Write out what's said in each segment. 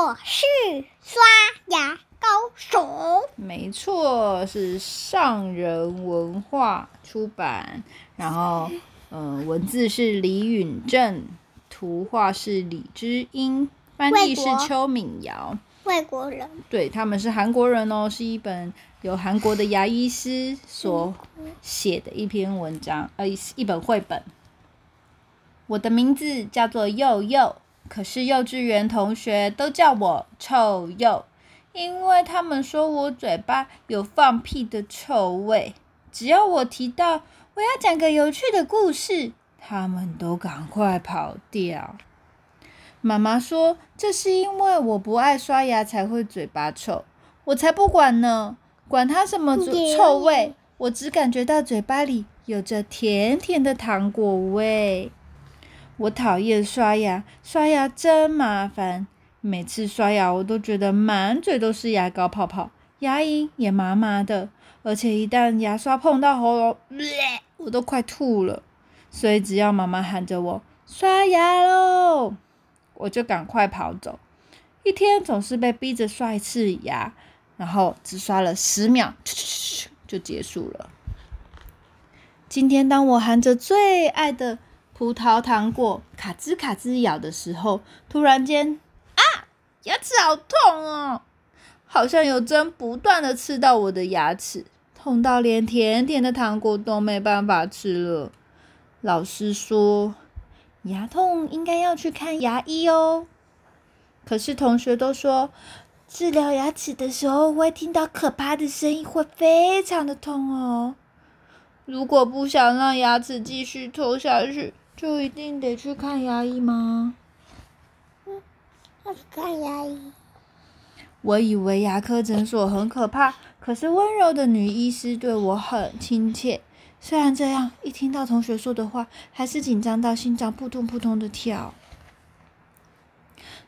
我是刷牙高手。没错，是上人文化出版，然后，嗯、文字是李允正，图画是李知英，翻译是邱敏瑶。外国人，对，他们是韩国人哦，是一本由韩国的牙医师所写的一篇文章，呃，一本绘本。我的名字叫做佑佑，可是幼稚园同学都叫我臭鼬，因为他们说我嘴巴有放屁的臭味。只要我提到我要讲个有趣的故事，他们都赶快跑掉。妈妈说：“这是因为我不爱刷牙才会嘴巴臭，我才不管呢，管它什么对臭味，我只感觉到嘴巴里有着甜甜的糖果味。我讨厌刷牙，刷牙真麻烦，每次刷牙我都觉得满嘴都是牙膏泡泡，牙龈也麻麻的，而且一旦牙刷碰到喉咙，我都快吐了。所以只要妈妈喊着我刷牙喽。”我就赶快跑走。一天总是被逼着刷一次牙，然后只刷了十秒，就结束了。今天当我含着最爱的葡萄糖果卡吱卡吱咬的时候，突然间啊，牙齿好痛哦，好像有针不断的刺到我的牙齿，痛到连甜甜的糖果都没办法吃了。老师说。牙痛应该要去看牙医哦。可是同学都说，治疗牙齿的时候会听到可怕的声音，会非常的痛哦。如果不想让牙齿继续痛下去，就一定得去看牙医吗？嗯要去看牙医。我以为牙科诊所很可怕，可是温柔的女医师对我很亲切。虽然这样，一听到同学说的话，还是紧张到心脏扑通扑通的跳。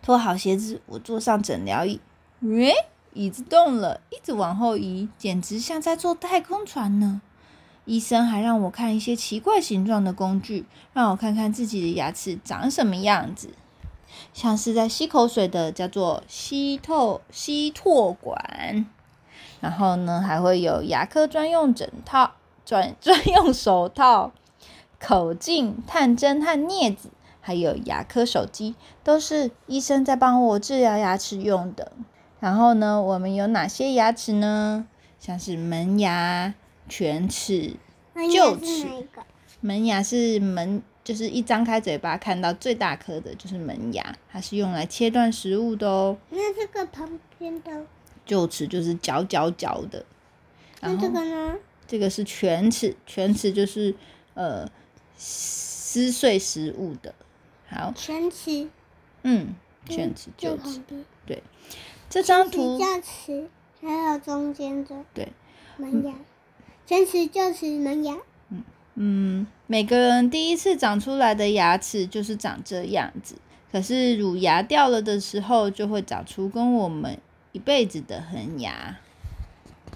脱好鞋子，我坐上诊疗椅，喂，椅子动了，一直往后移，简直像在坐太空船呢。医生还让我看一些奇怪形状的工具，让我看看自己的牙齿长什么样子。像是在吸口水的叫做吸透吸唾管，然后呢还会有牙科专用枕套。专专用手套、口镜、探针和镊子，还有牙科手机，都是医生在帮我治疗牙齿用的。然后呢，我们有哪些牙齿呢？像是门牙、犬齿、臼齿。门牙是门，就是一张开嘴巴看到最大颗的，就是门牙，它是用来切断食物的哦。那这个旁边的，臼齿就是嚼嚼嚼的。那这个呢？这个是犬齿，犬齿就是呃撕碎食物的。好，犬齿，嗯，犬齿臼齿。对，这张图臼齿，还有中间的对，门牙。犬齿、就是、门牙。嗯，每个人第一次长出来的牙齿就是长这样子，可是乳牙掉了的时候，就会长出跟我们一辈子的恒牙。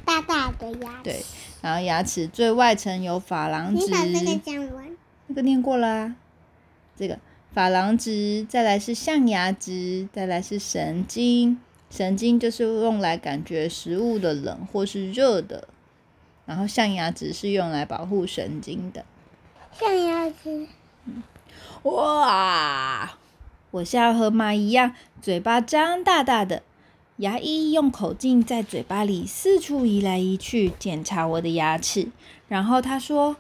大大的牙齿。对，然后牙齿最外层有珐琅质，你把这个讲完。那个念过啦、这个珐琅质，再来是象牙质，再来是神经。神经就是用来感觉食物的冷或是热的，然后象牙质是用来保护神经的。象牙齿。哇！我像河马一样，嘴巴张大大的。牙医用口径在嘴巴里四处移来移去，检查我的牙齿。然后他说：“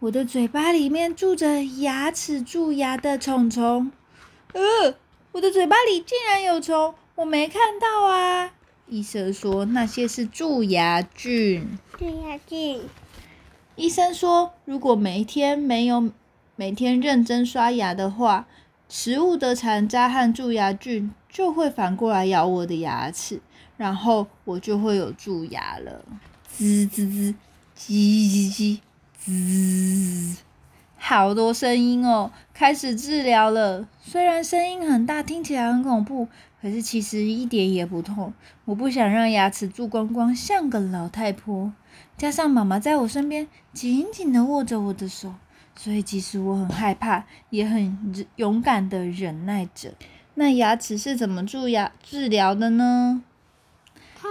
我的嘴巴里面住着牙齿蛀牙的虫虫。”呃，我的嘴巴里竟然有虫，我没看到啊！医生说那些是蛀牙菌。蛀牙菌。医生说，如果每一天没有每天认真刷牙的话，食物的残渣和蛀牙菌就会反过来咬我的牙齿，然后我就会有蛀牙了。滋滋滋，叽叽叽，滋，好多声音哦！开始治疗了。虽然声音很大，听起来很恐怖，可是其实一点也不痛。我不想让牙齿蛀光光，像个老太婆。加上妈妈在我身边紧紧的握着我的手，所以即使我很害怕，也很勇敢的忍耐着。那牙齿是怎么蛀牙治疗的呢？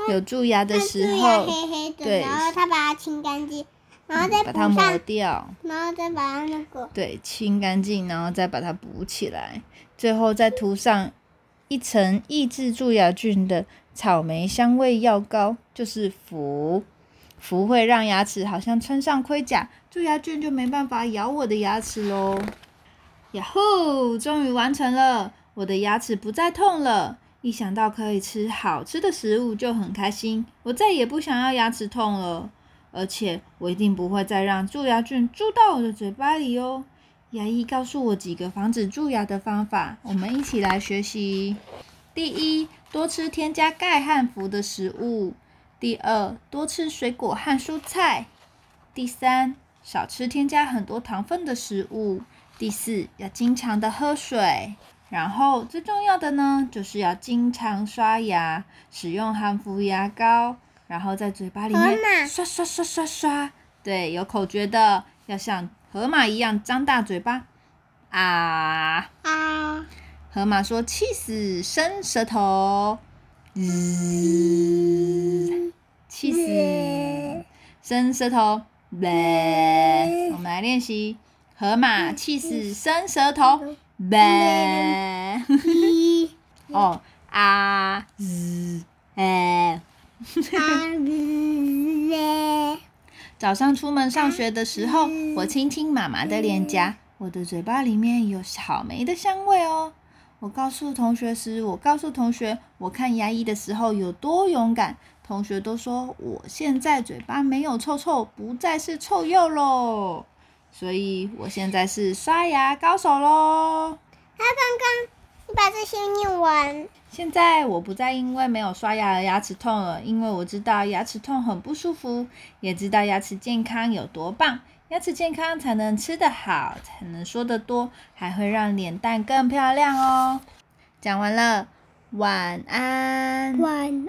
有蛀牙的时候，黑黑的，对然后他把它清干净，然后再把它磨，掉，然后再把它那个对，清干净，然后再把它补起来，最后再涂上一层抑制蛀牙菌的草莓香味药膏，就是氟。氟会让牙齿好像穿上盔甲，蛀牙菌就没办法咬我的牙齿喽。呀呼！终于完成了，我的牙齿不再痛了。一想到可以吃好吃的食物就很开心，我再也不想要牙齿痛了。而且我一定不会再让蛀牙菌蛀到我的嘴巴里哦。牙医告诉我几个防止蛀牙的方法，我们一起来学习。第一，多吃添加钙和氟的食物；第二，多吃水果和蔬菜；第三，少吃添加很多糖分的食物；第四，要经常的喝水。然后最重要的呢，就是要经常刷牙，使用含氟牙膏，然后在嘴巴里面刷刷刷刷刷。对，有口诀的，要像河马一样张大嘴巴。啊！啊，河马说：“气死，伸舌头，滋，气死，伸舌头，呗。”我们来练习河马气死，伸舌头，哦，啊，日，哎。早上出门上学的时候，我亲亲妈妈的脸颊，我的嘴巴里面有草莓的香味哦。我告诉同学时，我告诉同学，我看牙医的时候有多勇敢。同学都说我现在嘴巴没有臭臭，不再是臭鼬喽。所以我现在是刷牙高手喽。他刚刚你把这些念完，现在我不再因为没有刷牙而牙齿痛了，因为我知道牙齿痛很不舒服，也知道牙齿健康有多棒。牙齿健康才能吃得好，才能说得多，还会让脸蛋更漂亮哦。讲完了，晚安。晚